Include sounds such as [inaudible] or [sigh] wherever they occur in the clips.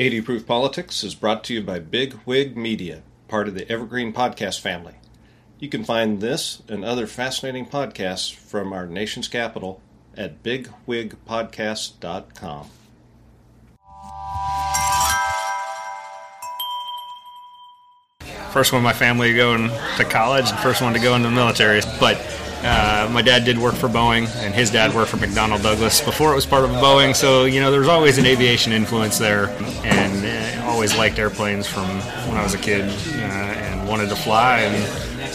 80 Proof Politics is brought to you by Big Wig Media, part of the Evergreen Podcast family. You can find this and other fascinating podcasts from our nation's capital at bigwigpodcast.com. First one in my family to college, and first one to go into the military. But uh, my dad did work for Boeing, and his dad worked for McDonnell Douglas before it was part of Boeing. So you know, there was always an aviation influence there, and uh, always liked airplanes from when I was a kid, uh, and wanted to fly, and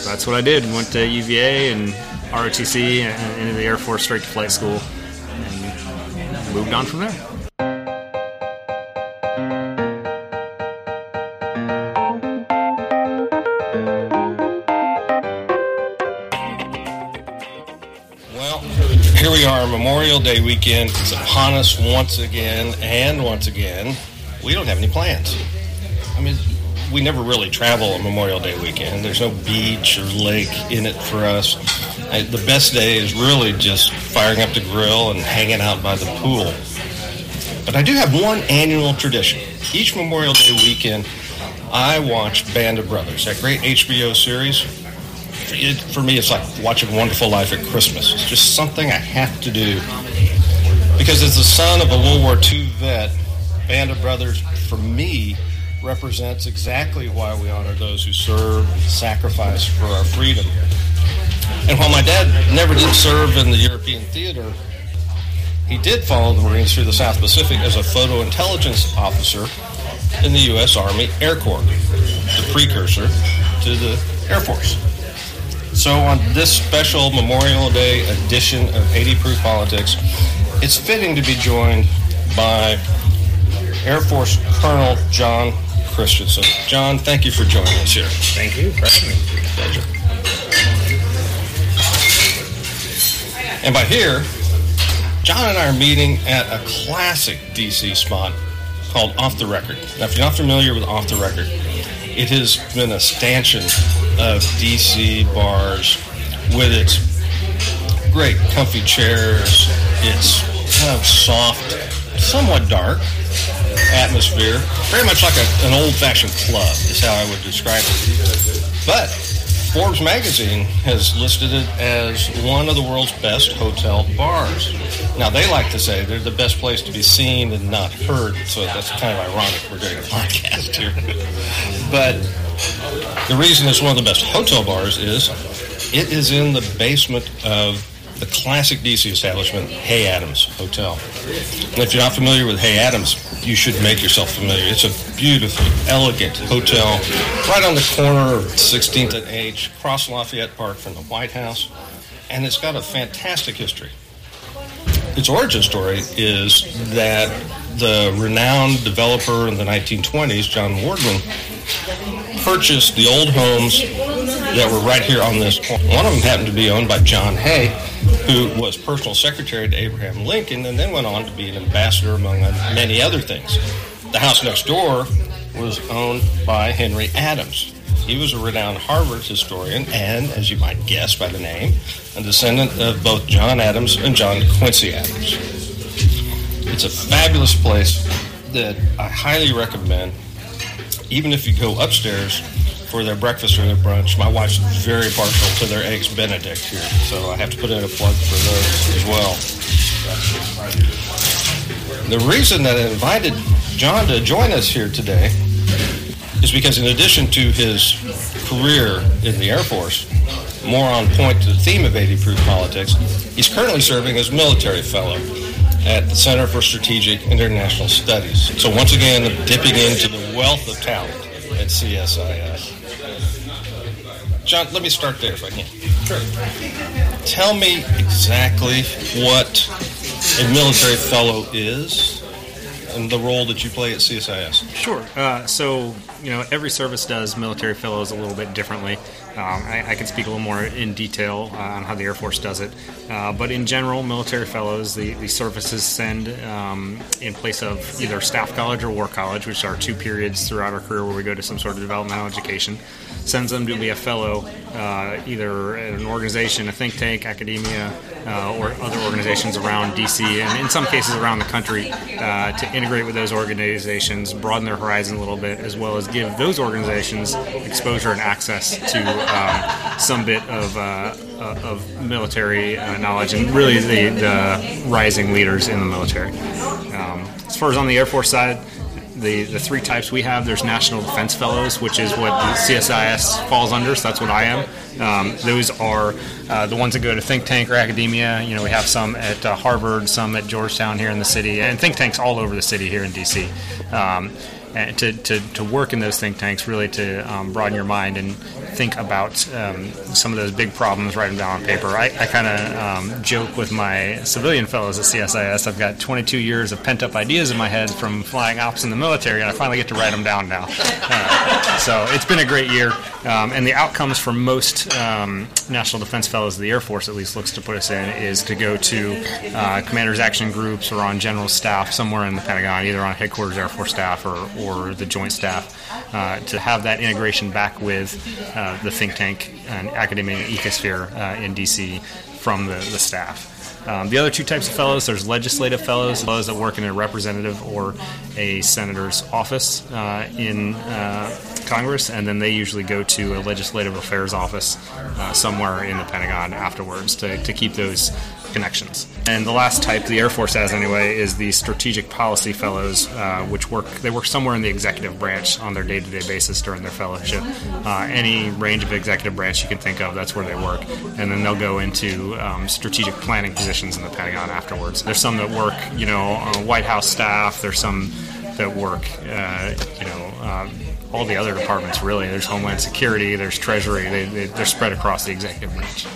that's what I did. Went to UVA and ROTC and into the Air Force straight to flight school, and moved on from there. We are, Memorial Day weekend is upon us once again, and once again, we don't have any plans. I mean, we never really travel on Memorial Day weekend. There's no beach or lake in it for us. I, the best day is really just firing up the grill and hanging out by the pool. But I do have one annual tradition. Each Memorial Day weekend, I watch Band of Brothers, that great HBO series it, for me, it's like watching Wonderful Life at Christmas. It's just something I have to do. Because as the son of a World War II vet, Band of Brothers, for me, represents exactly why we honor those who serve and sacrifice for our freedom. And while my dad never did serve in the European theater, he did follow the Marines through the South Pacific as a photo intelligence officer in the U.S. Army Air Corps, the precursor to the Air Force. So, on this special Memorial Day edition of 80 Proof Politics, it's fitting to be joined by Air Force Colonel John Christianson. John, thank you for joining us here. Thank you for having me. Pleasure. And by here, John and I are meeting at a classic DC spot called Off the Record. Now, if you're not familiar with Off the Record, it has been a stanchion of DC bars with its great comfy chairs, its kind of soft, somewhat dark atmosphere, very much like a, an old-fashioned club is how I would describe it. But Forbes magazine has listed it as one of the world's best hotel bars. Now they like to say they're the best place to be seen and not heard, so that's kind of ironic we're doing a podcast here. but the reason it's one of the best hotel bars is it is in the basement of the classic DC establishment, Hay Adams Hotel. And if you're not familiar with Hay Adams, you should make yourself familiar. It's a beautiful, elegant hotel right on the corner of 16th and H, across Lafayette Park from the White House. And it's got a fantastic history. Its origin story is that the renowned developer in the 1920s, John Wardman, purchased the old homes that were right here on this corner. One of them happened to be owned by John Hay, who was personal secretary to Abraham Lincoln and then went on to be an ambassador among many other things. The house next door was owned by Henry Adams. He was a renowned Harvard historian and, as you might guess by the name, a descendant of both John Adams and John Quincy Adams. It's a fabulous place that I highly recommend, even if you go upstairs for their breakfast or their brunch. My wife's very partial to their eggs Benedict here, so I have to put in a plug for those as well. The reason that I invited John to join us here today is because in addition to his career in the Air Force, more on point to the theme of 80 Proof Politics, he's currently serving as military fellow at the Center for Strategic International Studies. So once again, dipping into the wealth of talent at CSIS. John, let me start there if I can. Sure. Tell me exactly what a military fellow is and the role that you play at CSIS. Sure. Uh, so, you know, every service does military fellows a little bit differently. Um, I, I, can speak a little more in detail uh, on how the Air Force does it. Uh, but in general, military fellows, the, the services send um, in place of either staff college or war college, which are two periods throughout our career where we go to some sort of developmental education, sends them to be a fellow uh, either an organization, a think tank, academia, uh, or other organizations around DC, and in some cases around the country, uh, to integrate with those organizations, broaden their horizon a little bit, as well as give those organizations exposure and access to um, some bit of, uh, uh of military uh, knowledge and really the, the, rising leaders in the military. Um, as far as on the Air Force side, the, the three types we have there's National Defense Fellows, which is what the CSIS falls under, so that's what I am. Um, those are uh, the ones that go to think tank or academia. You know, we have some at uh, Harvard, some at Georgetown here in the city, and think tanks all over the city here in DC. Um, and to, to, to work in those think tanks, really to um, broaden your mind and think about um, some of those big problems, them down on paper. I, I kind of um, joke with my civilian fellows at CSIS. I've got 22 years of pent up ideas in my head from flying ops in the military, and I finally get to write them down now. Uh, so it's been a great year. Um, and the outcomes for most um, National Defense Fellows, of the Air Force at least looks to put us in, is to go to uh, Commanders Action Groups or on general staff somewhere in the Pentagon, either on headquarters Air Force staff or, or the Joint Staff, uh, to have that integration back with uh, the think tank and academic ecosphere uh, in DC from the, the staff. Um, the other two types of fellows, there's legislative fellows, fellows that work in a representative or a senator's office uh, in uh, Congress, and then they usually go to a legislative affairs office uh, somewhere in the Pentagon afterwards to, to keep those connections. And the last type, the Air Force has anyway, is the Strategic Policy Fellows, uh, which work they work somewhere in the executive branch on their day-to-day basis during their fellowship. Uh, any range of executive branch you can think of, that's where they work, and then they'll go into um, strategic planning positions in the Pentagon afterwards. There's some that work, you know, White House staff. There's some that work, uh, you know. Um, all the other departments really. There's Homeland Security, there's Treasury. They, they, they're spread across the executive branch.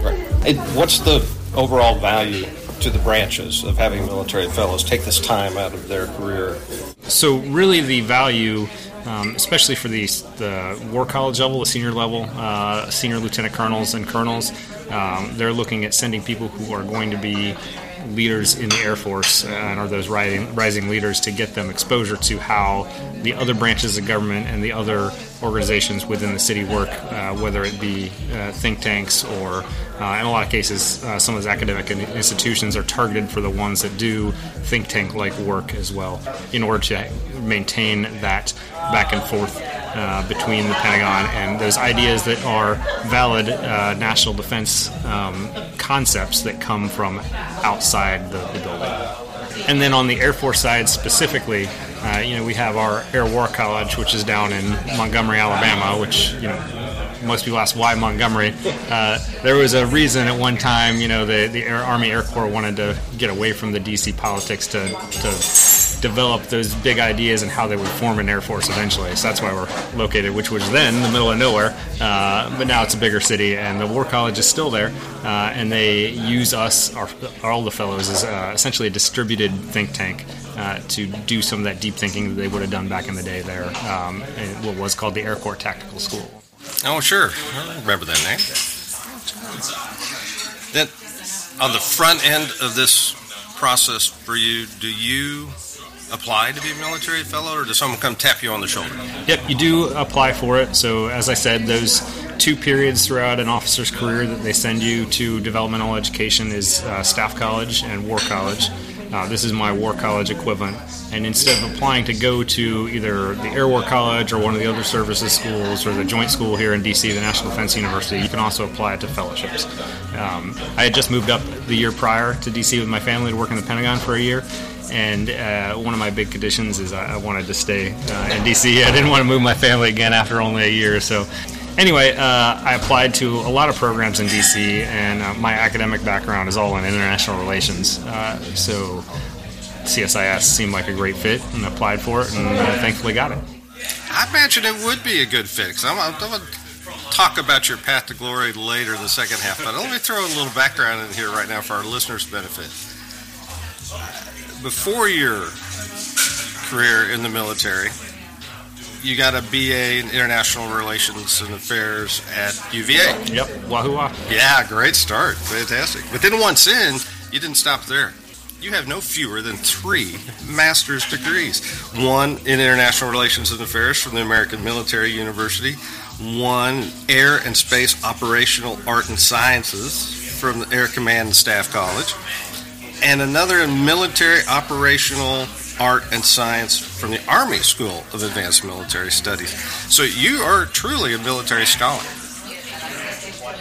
Right. what's the overall value to the branches of having military fellows take this time out of their career? So, really, the value, um, especially for the, the war college level, the senior level, uh, senior lieutenant colonels and colonels, um, they're looking at sending people who are going to be leaders in the Air Force uh, and are those rising, rising leaders to get them exposure to how the other branches of government and the other organizations within the city work, uh, whether it be uh, think tanks or, uh, in a lot of cases, uh, some of those academic institutions are targeted for the ones that do think tank like work as well, in order to maintain that back and forth uh, between the Pentagon and those ideas that are valid uh, national defense um, concepts that come from outside the, the, building. And then on the Air Force side specifically, uh, you know, we have our Air War College, which is down in Montgomery, Alabama, which you know most people ask why Montgomery. [laughs] Uh, there was a reason at one time, you know, the, the Air, Army Air Corps wanted to get away from the DC politics to, to develop those big ideas and how they would form an Air Force eventually. So that's why we're located, which was then in the middle of nowhere, uh, but now it's a bigger city, and the War College is still there, uh, and they use us, our, all the fellows, as uh, essentially a distributed think tank. Uh, to do some of that deep thinking that they would have done back in the day there, um, what was called the Air Corps Tactical School. Oh, sure, I remember that name. Then, on the front end of this process for you, do you apply to be a military fellow, or does someone come tap you on the shoulder? Yep, you do apply for it. So, as I said, those two periods throughout an officer's career that they send you to developmental education is uh, staff college and war college. Uh, this is my war college equivalent. And instead of applying to go to either the Air War College or one of the other services schools or the joint school here in DC, the National Defense University, you can also apply to fellowships. Um, I had just moved up the year prior to DC with my family to work in the Pentagon for a year, and uh, one of my big conditions is I, I wanted to stay uh, in DC. [laughs] I didn't want to move my family again after only a year. So, anyway, uh, I applied to a lot of programs in DC, and uh, my academic background is all in international relations. Uh, so, CSIS seemed like a great fit, and applied for it, and uh, thankfully got it. I imagine it would be a good fit because I'm, I'm talk about your path to glory later in the second half, but let me throw a little background in here right now for our listeners' benefit before your career in the military, you got a BA in International Relations and Affairs at UVA. Yep, wahoo wah. Yeah, great start. Fantastic. But then once in, you didn't stop there. You have no fewer than three master's degrees one in International Relations and Affairs from the American Military University, one Air and Space Operational Art and Sciences from the Air Command and Staff College, and another in Military Operational Art and Science from the Army School of Advanced Military Studies. So you are truly a military scholar.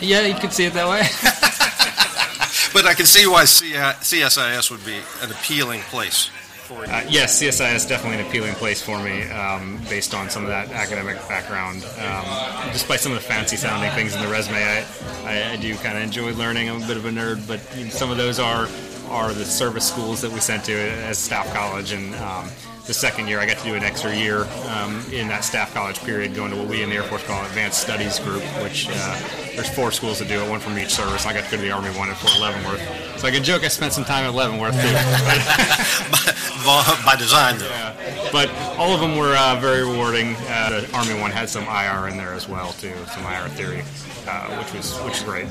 Yeah, you could see it that way. [laughs] but I can see why CSIS would be an appealing place. Uh, yes, CSIS is definitely an appealing place for me um, based on some of that academic background. Um, despite some of the fancy sounding things in the resume, I, I, I do kind of enjoy learning. I'm a bit of a nerd, but you know, some of those are are the service schools that we sent to as staff college and um, the second year, I got to do an extra year um, in that staff college period, going to what we in the Air Force call Advanced Studies Group, which uh, there's four schools that do it, one from each service. I got to go to the Army one at Fort Leavenworth. So I can joke I spent some time at Leavenworth too. [laughs] by, by, design, though. Yeah. But all of them were uh, very rewarding. Uh, the Army one had some IR in there as well too, some IR theory, uh, which was which is great.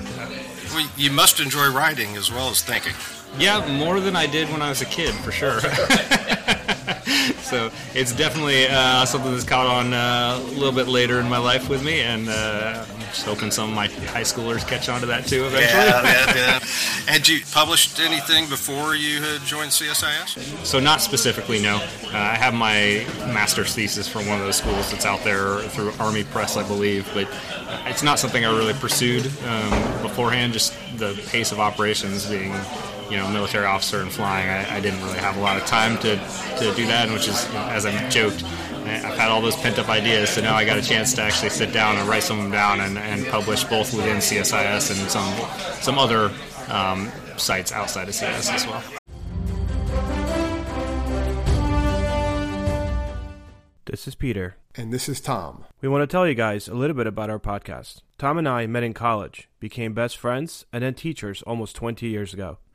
Well, you must enjoy writing as well as thinking. Yeah, more than I did when I was a kid, for sure. [laughs] so it's definitely uh, something that's caught on uh, a little bit later in my life with me, and uh, I'm just hoping some of my high schoolers catch on to that too eventually. Yeah, yeah, [laughs] yeah. Had you published anything before you had joined CSIS? So not specifically, no. Uh, I have my master's thesis from one of those schools that's out there through Army Press, I believe, but it's not something I really pursued um, beforehand. Just the pace of operations being you know military officer and flying, I, I, didn't really have a lot of time to, to do that, which is, as I joked, I've had all those pent up ideas, so now I got a chance to actually sit down and write some of them down and, and publish both within CSIS and some some other um, sites outside of CS as well. This is Peter. And this is Tom. We want to tell you guys a little bit about our podcast. Tom and I met in college, became best friends, and then teachers almost 20 years ago.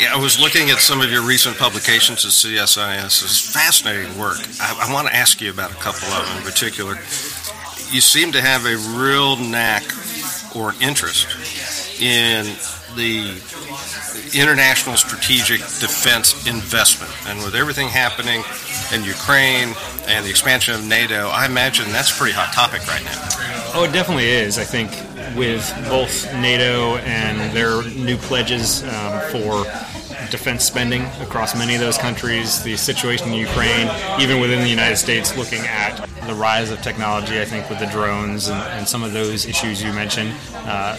Ask. I was looking at some of your recent publications at CSIS. It's fascinating work. I, I want to ask you about a couple of them in particular. You seem to have a real knack or interest in the international strategic defense investment. And with everything happening in Ukraine and the expansion of NATO, I imagine that's a pretty hot topic right now. Oh, it definitely is. I think with both NATO and their new pledges um, for defense spending across many of those countries, the situation in Ukraine, even within the United States, looking at the rise of technology, I think, with the drones and, and some of those issues you mentioned. Uh,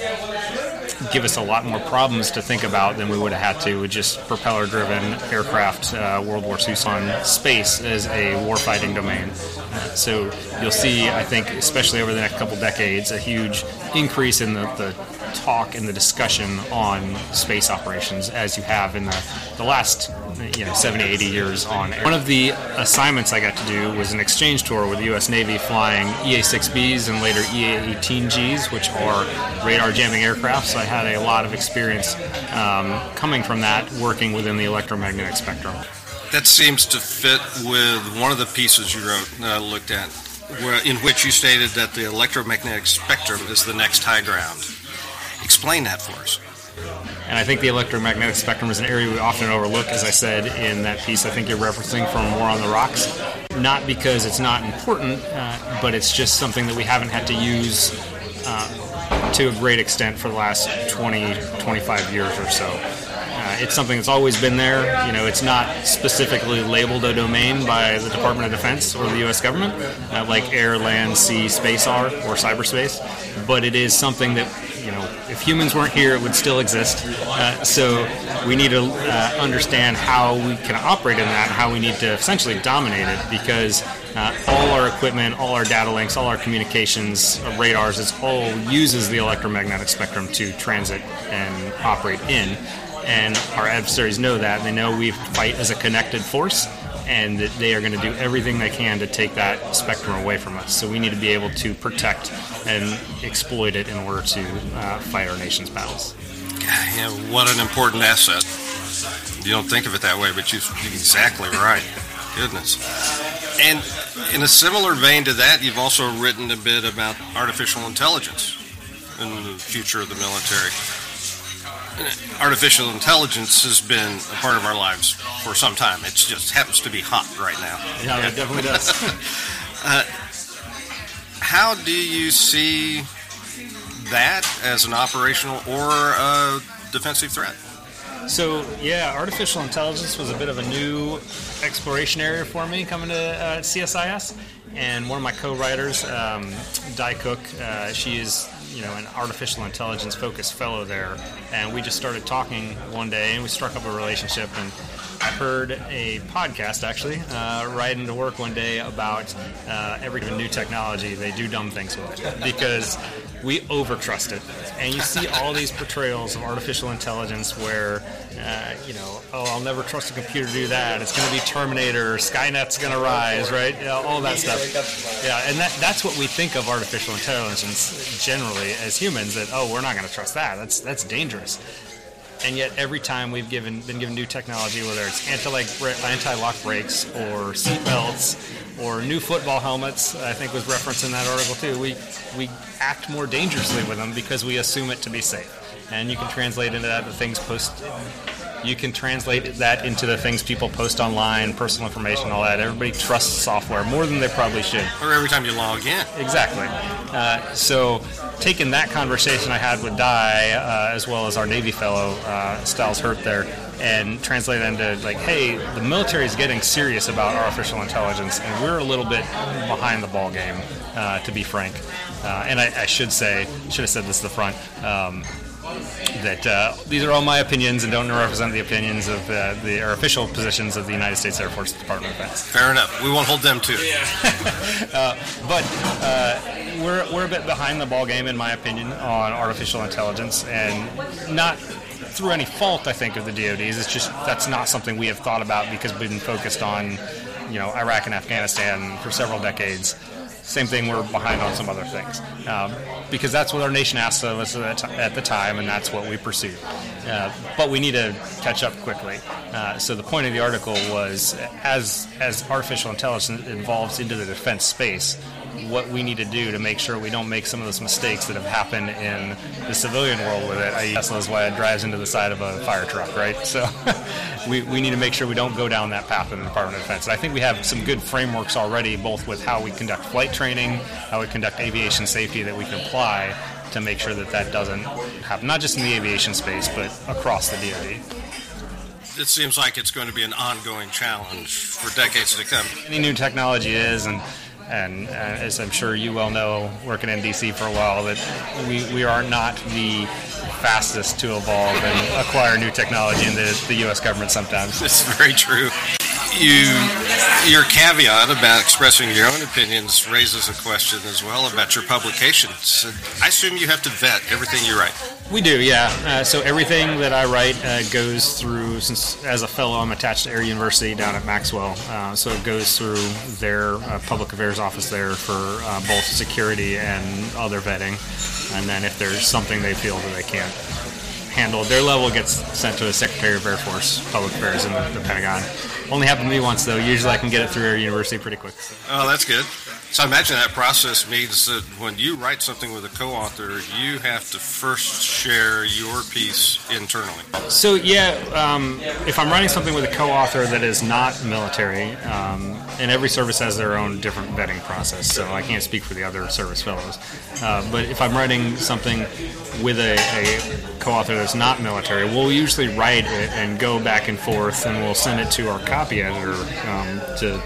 give us a lot more problems to think about than we would have had to with just propeller driven aircraft, uh, World War II on space as a warfighting domain. Uh, so you'll see, I think, especially over the next couple decades, a huge increase in the, the talk and the discussion on space operations as you have in the, the last you know 70 80 years on air. one of the assignments i got to do was an exchange tour with the u.s navy flying ea-6bs and later ea-18gs which are radar jamming aircraft. So i had a lot of experience um, coming from that working within the electromagnetic spectrum. That seems to fit with one of the pieces you wrote that i looked at where, in which you stated that the electromagnetic spectrum is the next high ground explain that for us and I think the electromagnetic spectrum is an area we often overlook, as I said in that piece I think you're referencing from War on the Rocks. Not because it's not important, uh, but it's just something that we haven't had to use uh, to a great extent for the last 20, 25 years or so. Uh, it's something that's always been there. You know, it's not specifically labeled a domain by the Department of Defense or the U.S. government, uh, like air, land, sea, space are, or cyberspace. But it is something that if humans weren't here, it would still exist. Uh, so we need to uh, understand how we can operate in that and how we need to essentially dominate it because uh, all our equipment, all our data links, all our communications, uh, radars, it all uses the electromagnetic spectrum to transit and operate in. And our adversaries know that. They know we fight as a connected force and that they are going to do everything they can to take that spectrum away from us. So we need to be able to protect and exploit it in order to uh, fight our nation's battles. Yeah, what an important asset. You don't think of it that way, but you're exactly right. Goodness. And in a similar vein to that, you've also written a bit about artificial intelligence in the future of the military. Artificial intelligence has been a part of our lives for some time. It just happens to be hot right now. Yeah, it definitely does. [laughs] uh, how do you see that as an operational or a defensive threat? So yeah, artificial intelligence was a bit of a new exploration area for me coming to uh, CSIS, and one of my co-writers, um, Di Cooke, uh, she is you know an artificial intelligence focused fellow there, and we just started talking one day, and we struck up a relationship, and I heard a podcast actually uh, right into work one day about uh, every new technology. They do dumb things with it. Because we overtrust it, and you see all these portrayals of artificial intelligence where uh, you know oh I'll never trust a computer to do that. It's going to be Terminator. Skynet's going to rise right? All that stuff. yeah and that that's what we think of artificial intelligence generally as humans that oh we're not going to trust that. That's that's dangerous. And yet every time we've given been given new technology, whether it's anti-lock, anti-lock brakes or seat belts or new football helmets, I think was referenced in that article too. We we act more dangerously with them because we assume it to be safe, and you can translate into that the things post you can translate that into the things people post online, personal information, all that. Everybody trusts software more than they probably should. Or every time you log in. Exactly. Uh, so, taking that conversation I had with Di, uh, as well as our Navy fellow, uh, Styles Hurt there, and translate into like, hey, the military is getting serious about artificial intelligence, and we're a little bit behind the ball game, uh, to be frank. Uh, and I, I, should say, should have said this at the front. Um, that uh, these are all my opinions and don't represent the opinions of uh, the or official positions of the United States Air Force Department of Defense. Fair enough. We won't hold them to it. Yeah. [laughs] uh, but uh, we're, we're a bit behind the ball game, in my opinion, on artificial intelligence, and not through any fault, I think, of the DoDs. It's just that's not something we have thought about because we've been focused on, you know, Iraq and Afghanistan for several decades same thing, we're behind on some other things. Um, because that's what our nation asked of us at the time, and that's what we pursued. Uh, but we need to catch up quickly. Uh, so the point of the article was as, as artificial intelligence evolves into the defense space, what we need to do to make sure we don't make some of those mistakes that have happened in the civilian world with it. Tesla is why it drives into the side of a fire truck, right? [laughs] So [laughs] we, we need to make sure we don't go down that path in the Department of Defense. And I think we have some good frameworks already, both with how we conduct flight training, how we conduct aviation safety that we can apply to make sure that that doesn't happen, not just in the aviation space, but across the DoD it seems like it's going to be an ongoing challenge for decades to come. Any new technology is, and and uh, as I'm sure you well know, working in DC for a while, that we, we are not the fastest to evolve and acquire new technology in the, the U.S. government sometimes. Is very true you your caveat about expressing your own opinions raises a question as well about your publications. I assume you have to vet everything you write. We do, yeah. Uh, so everything that I write uh, goes through. Since as a fellow, I'm attached to Air University down at Maxwell, uh, so it goes through their uh, public affairs office there for uh, both security and other vetting. And then if there's something they feel that they can't handle, their level gets sent to the Secretary of Air Force Public Affairs in the, the Pentagon. Only happened to me once, though. Usually I can get it through Air University pretty quick. So. Oh, that's good. So I imagine that process means that when you write something with a co-author, you have to first share your piece internally. So yeah, um, if I'm writing something with a co-author that is not military, um, and every service has their own different vetting process, so I can't speak for the other service fellows. Uh, but if I'm writing something with a, a co-author that's not military, we'll usually write it and go back and forth, and we'll send it to our copy editor um, to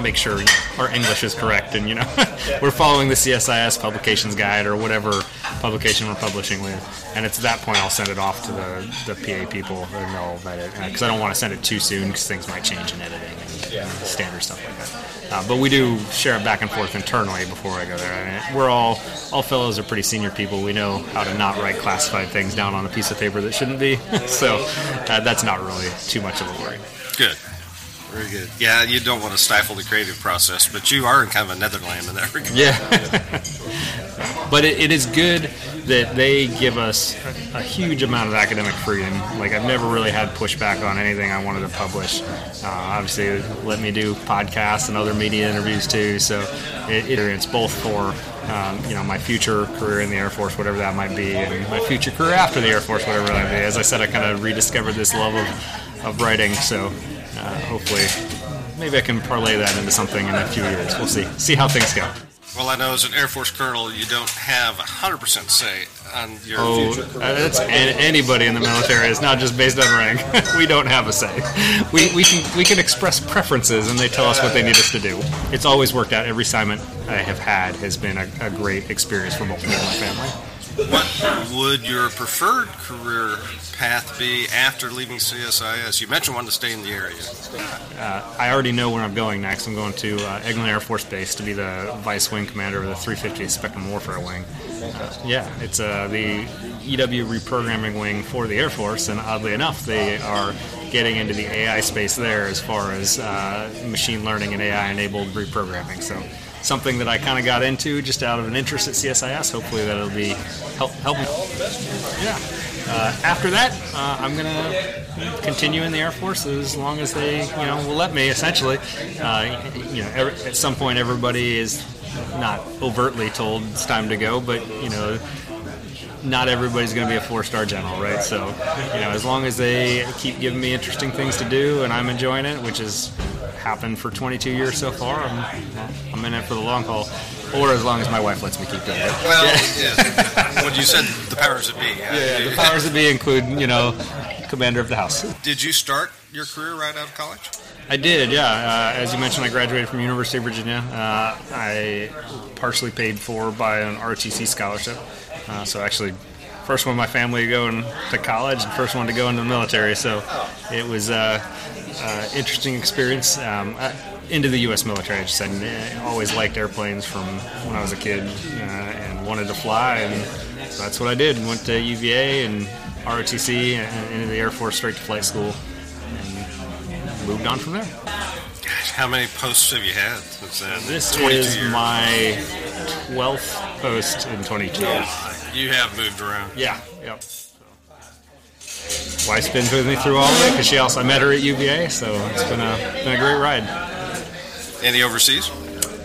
make sure our English is correct, and you know [laughs] we're following the CSIS publications guide or whatever publication we're publishing with. And it's at that point I'll send it off to the, the PA people and they'll vet it because I don't want to send it too soon because things might change in editing and, and standard stuff like that. Uh, but we do share it back and forth internally before I go there. I mean, we're all all fellows are pretty senior people. We know how to not write classified things down on a piece of paper that shouldn't be. [laughs] so uh, that's not really too much of a worry. Good. Very good. Yeah, you don't want to stifle the creative process, but you are in kind of a netherland in that regard. Yeah. [laughs] but it, it is good that they give us a, a, huge amount of academic freedom. Like I've never really had pushback on anything I wanted to publish. Uh, obviously, let me do podcasts and other media interviews too. So it, it, it's both for um, you know my future career in the Air Force, whatever that might be, and my future career after the Air Force, whatever that might be. As I said, I kind of rediscovered this love of, of writing. So uh, hopefully, maybe I can parlay that into something in a few years. We'll see. See how things go. Well, I know as an Air Force colonel, you don't have 100% say on your oh, future career. Uh, that's anybody in the military. It's not just based on rank. [laughs] we don't have a say. We, we can we can express preferences, and they tell us what they need us to do. It's always worked out. Every assignment I have had has been a, a great experience for both me and my family. What would your preferred career path be after leaving CSIS? You mentioned wanting to stay in the area. Uh, I already know where I'm going next. I'm going to uh, Eglin Air Force Base to be the vice wing commander of the 350th Spectrum Warfare Wing. Uh, yeah, it's uh, the EW reprogramming wing for the Air Force, and oddly enough, they are getting into the AI space there as far as uh, machine learning and AI enabled reprogramming. So something that I kind of got into just out of an interest at CSIS. Hopefully that'll be help help. Yeah. Uh, after that, uh, I'm gonna continue in the Air Force as long as they, you know, will let me. Essentially, uh, you know, every, at some point everybody is not overtly told it's time to go, but you know, not everybody's going to be a four-star general, right? So, you know, as long as they keep giving me interesting things to do and I'm enjoying it, which has happened for 22 years so far, I'm, I'm in it for the long haul, or as long as my wife lets me keep doing it. Well, yeah. yeah. when you said the powers that be, [laughs] yeah, yeah, the powers that be include, you know, commander of the house. Did you start your career right out of college? I did, yeah. Uh, as you mentioned, I graduated from University of Virginia. Uh, I partially paid for by an ROTC scholarship. Uh, so actually, first one in my family to go to college, and first one to go into the military. So it was a uh, uh, interesting experience. Um, into the U.S. military, I just said, I always liked airplanes from when I was a kid uh, and wanted to fly, and that's what I did. Went to UVA and ROTC and into the Air Force straight to flight school, and moved on from there. Gosh, how many posts have you had since then? This is years. my 12th post in 22 years. You have moved around. Yeah, yep. Wife's been with me through all of it because she also I met her at UVA, so it's been a been a great ride. Any overseas?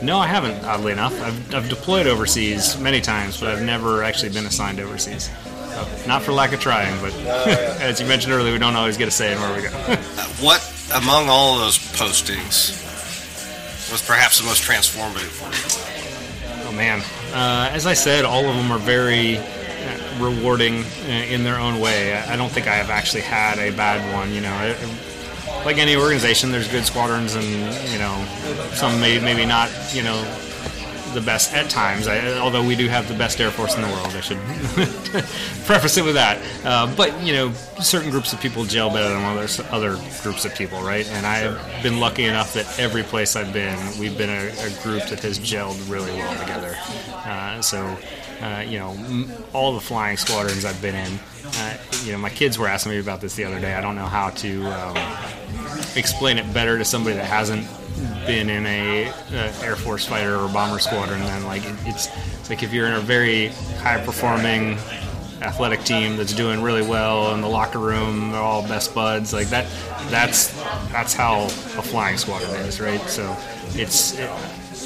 No, I haven't. Oddly enough, I've, I've deployed overseas many times, but I've never actually been assigned overseas. So, not for lack of trying, but [laughs] as you mentioned earlier, we don't always get a say in where we go. [laughs] uh, what among all those postings was perhaps the most transformative for you? Oh man, uh, as I said, all of them are very rewarding uh, in their own way. I don't think I have actually had a bad one. You know, it, like any organization, there's good squadrons, and you know, some may maybe not. You know, the best at times. I, although we do have the best Air Force in the world, I should [laughs] preface it with that. Uh, but you know, certain groups of people gel better than other other groups of people, right? And I've been lucky enough that every place I've been, we've been a, a group that has gelled really well together. Uh, so. Uh, you know, all the flying squadrons I've been in. Uh, you know, my kids were asking me about this the other day. I don't know how to um, explain it better to somebody that hasn't been in a, a, Air Force fighter or bomber squadron, then like it, it's it's like if you're in a very high performing athletic team that's doing really well in the locker room, they're all best buds. Like that, that's that's how a flying squadron is, right? So it's it,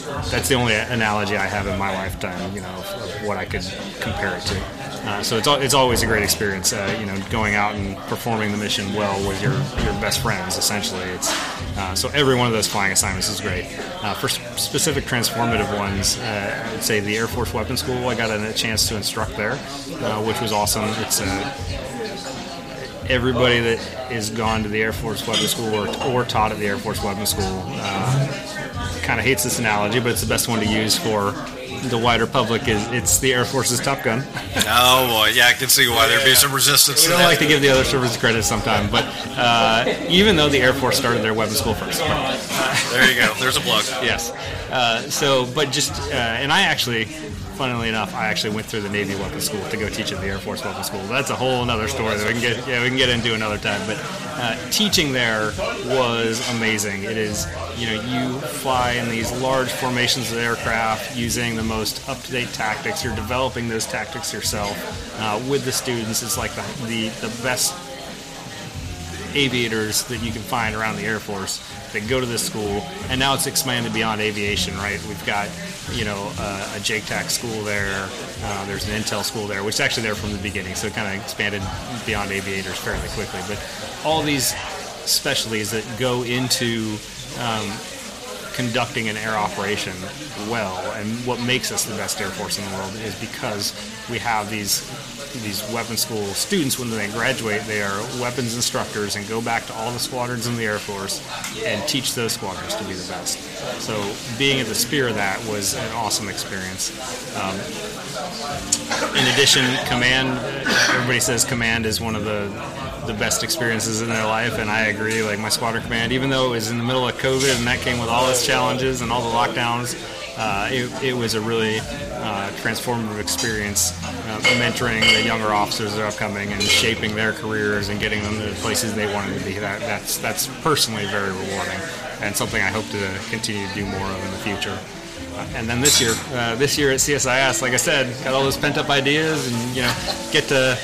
that's the only analogy I have in my lifetime, you know, of, what I could compare it to. Uh, so it's, it's always a great experience, uh, you know, going out and performing the mission well with your, your best friends. Essentially, it's uh, so every one of those flying assignments is great. Uh, for specific transformative ones, uh, I'd say the Air Force Weapons School. I got a chance to instruct there, uh, which was awesome. It's everybody that is gone to the Air Force Weapons School or, or taught at the Air Force Weapons School kind of hates this analogy, but it's the best one to use for the wider public. Is it's the Air Force's Top Gun. oh boy, yeah, I can see why there'd be some resistance. We don't like to give the other services credit sometimes, but uh, even though the Air Force started their weapons school first. there you go. There's a plug. Yes. Uh, so, but just, uh, and I actually funnily enough, I actually went through the Navy weapons school to go teach at the Air Force weapons school. That's a whole other story that we can get yeah we can get into another time. But uh, teaching there was amazing. It is you know you fly in these large formations of aircraft using the most up to date tactics. You're developing those tactics yourself uh, with the students. It's like the the, the best aviators that you can find around the Air Force that go to this school, and now it's expanded beyond aviation. Right, we've got you know uh, a JTAC school there. Uh, there's an Intel school there, which is actually there from the beginning, so it kind of expanded beyond aviators fairly quickly. But all these specialties that go into um, conducting an air operation well, and what makes us the best Air Force in the world is because we have these these weapons school students when they graduate they are weapons instructors and go back to all the squadrons in the air force and teach those squadrons to be the best so being at the spear of that was an awesome experience um, in addition command everybody says command is one of the the best experiences in their life, and I agree. Like my squadron command, even though it was in the middle of COVID and that came with all its challenges and all the lockdowns, uh, it, it, was a really uh, transformative experience, uh, mentoring the younger officers that are upcoming and shaping their careers and getting them to the places they wanted to be. That, that's that's personally very rewarding and something I hope to continue to do more of in the future. Uh, and then this year, uh, this year at CSIS, like I said, got all those pent up ideas and you know get to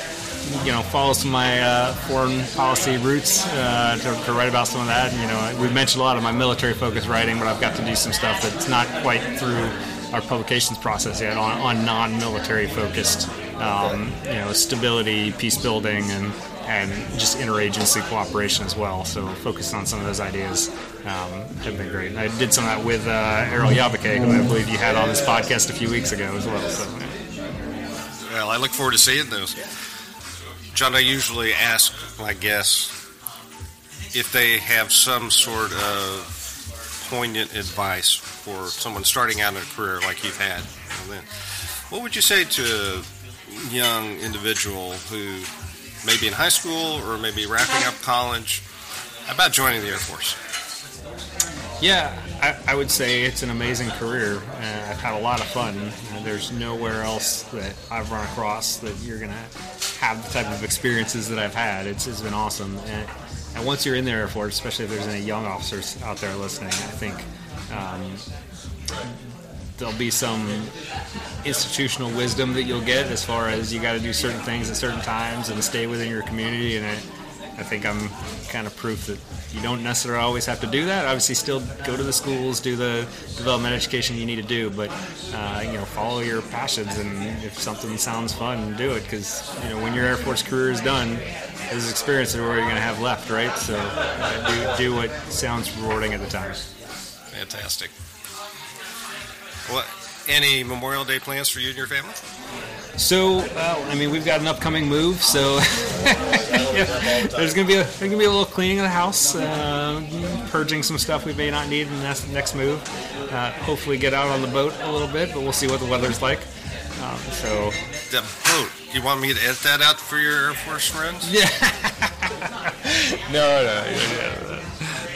you know, follow some of my uh, foreign policy roots uh, to, to, write about some of that. You know, we've mentioned a lot of my military focused writing, but I've got to do some stuff that's not quite through our publications process yet on, on non military focused, um, you know, stability, peace building, and and just interagency cooperation as well. So focusing on some of those ideas um, have been great. I did some of that with uh, Erol Yayboke, who I believe you had on this podcast a few weeks ago as well. So. Well, I look forward to seeing those. John, I usually ask my guests if they have some sort of poignant advice for someone starting out in a career like you've had. Then, What would you say to a young individual who may be in high school or maybe wrapping up college about joining the Air Force? Yeah, I, I, would say it's an amazing career. Uh, I've had a lot of fun. Uh, there's nowhere else that I've run across that you're going to have the type of experiences that I've had. It's, it's been awesome. And, and, once you're in the Air Force, especially if there's any young officers out there listening, I think um, there'll be some institutional wisdom that you'll get as far as you got to do certain things at certain times and stay within your community. And I think I'm kind of proof that you don't necessarily always have to do that. Obviously, still go to the schools, do the development education you need to do, but uh, you know, follow your passions, and if something sounds fun, do it. Because you know, when your Air Force career is done, those experience what you're going to have left, right? So uh, do do what sounds rewarding at the time. Fantastic. What? Any Memorial Day plans for you and your family? So, uh, I mean, we've got an upcoming move, so [laughs] [laughs] yeah, there's gonna be a there's gonna be a little cleaning of the house, uh, purging some stuff we may not need in the next move. Uh, hopefully, get out on the boat a little bit, but we'll see what the weather's like. Um, so, the boat. You want me to edit that out for your Air Force friends? Yeah. [laughs] no, no. Yeah,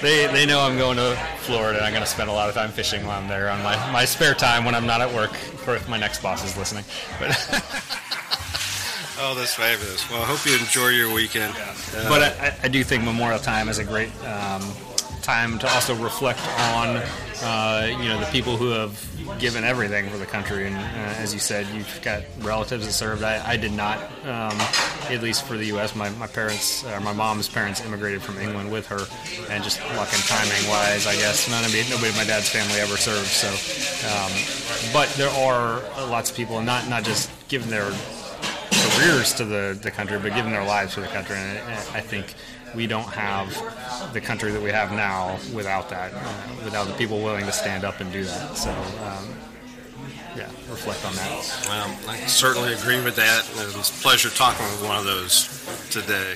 they, they know I'm going to Florida. And I'm going to spend a lot of time fishing while I'm there on my, my spare time when I'm not at work. For if my next boss is listening, but. [laughs] oh, that's fabulous. Well, I hope you enjoy your weekend. Uh, but I, I, do think Memorial Time is a great um, time to also reflect on, uh, you know, the people who have given everything for the country. And uh, as you said, you've got relatives that served. I, I did not, um, at least for the U.S. My, my parents, uh, my mom's parents, immigrated from England with her, and just luck and timing wise, I guess none of me, nobody in my dad's family ever served. So, um, but there are lots of people, not not just giving their careers to the, the country, but giving their lives for the country. And I think we don't have the country that we have now without that, uh, without the people willing to stand up and do that. So, um, yeah, reflect on that. Well, I certainly agree with that. It was a pleasure talking with one of those today.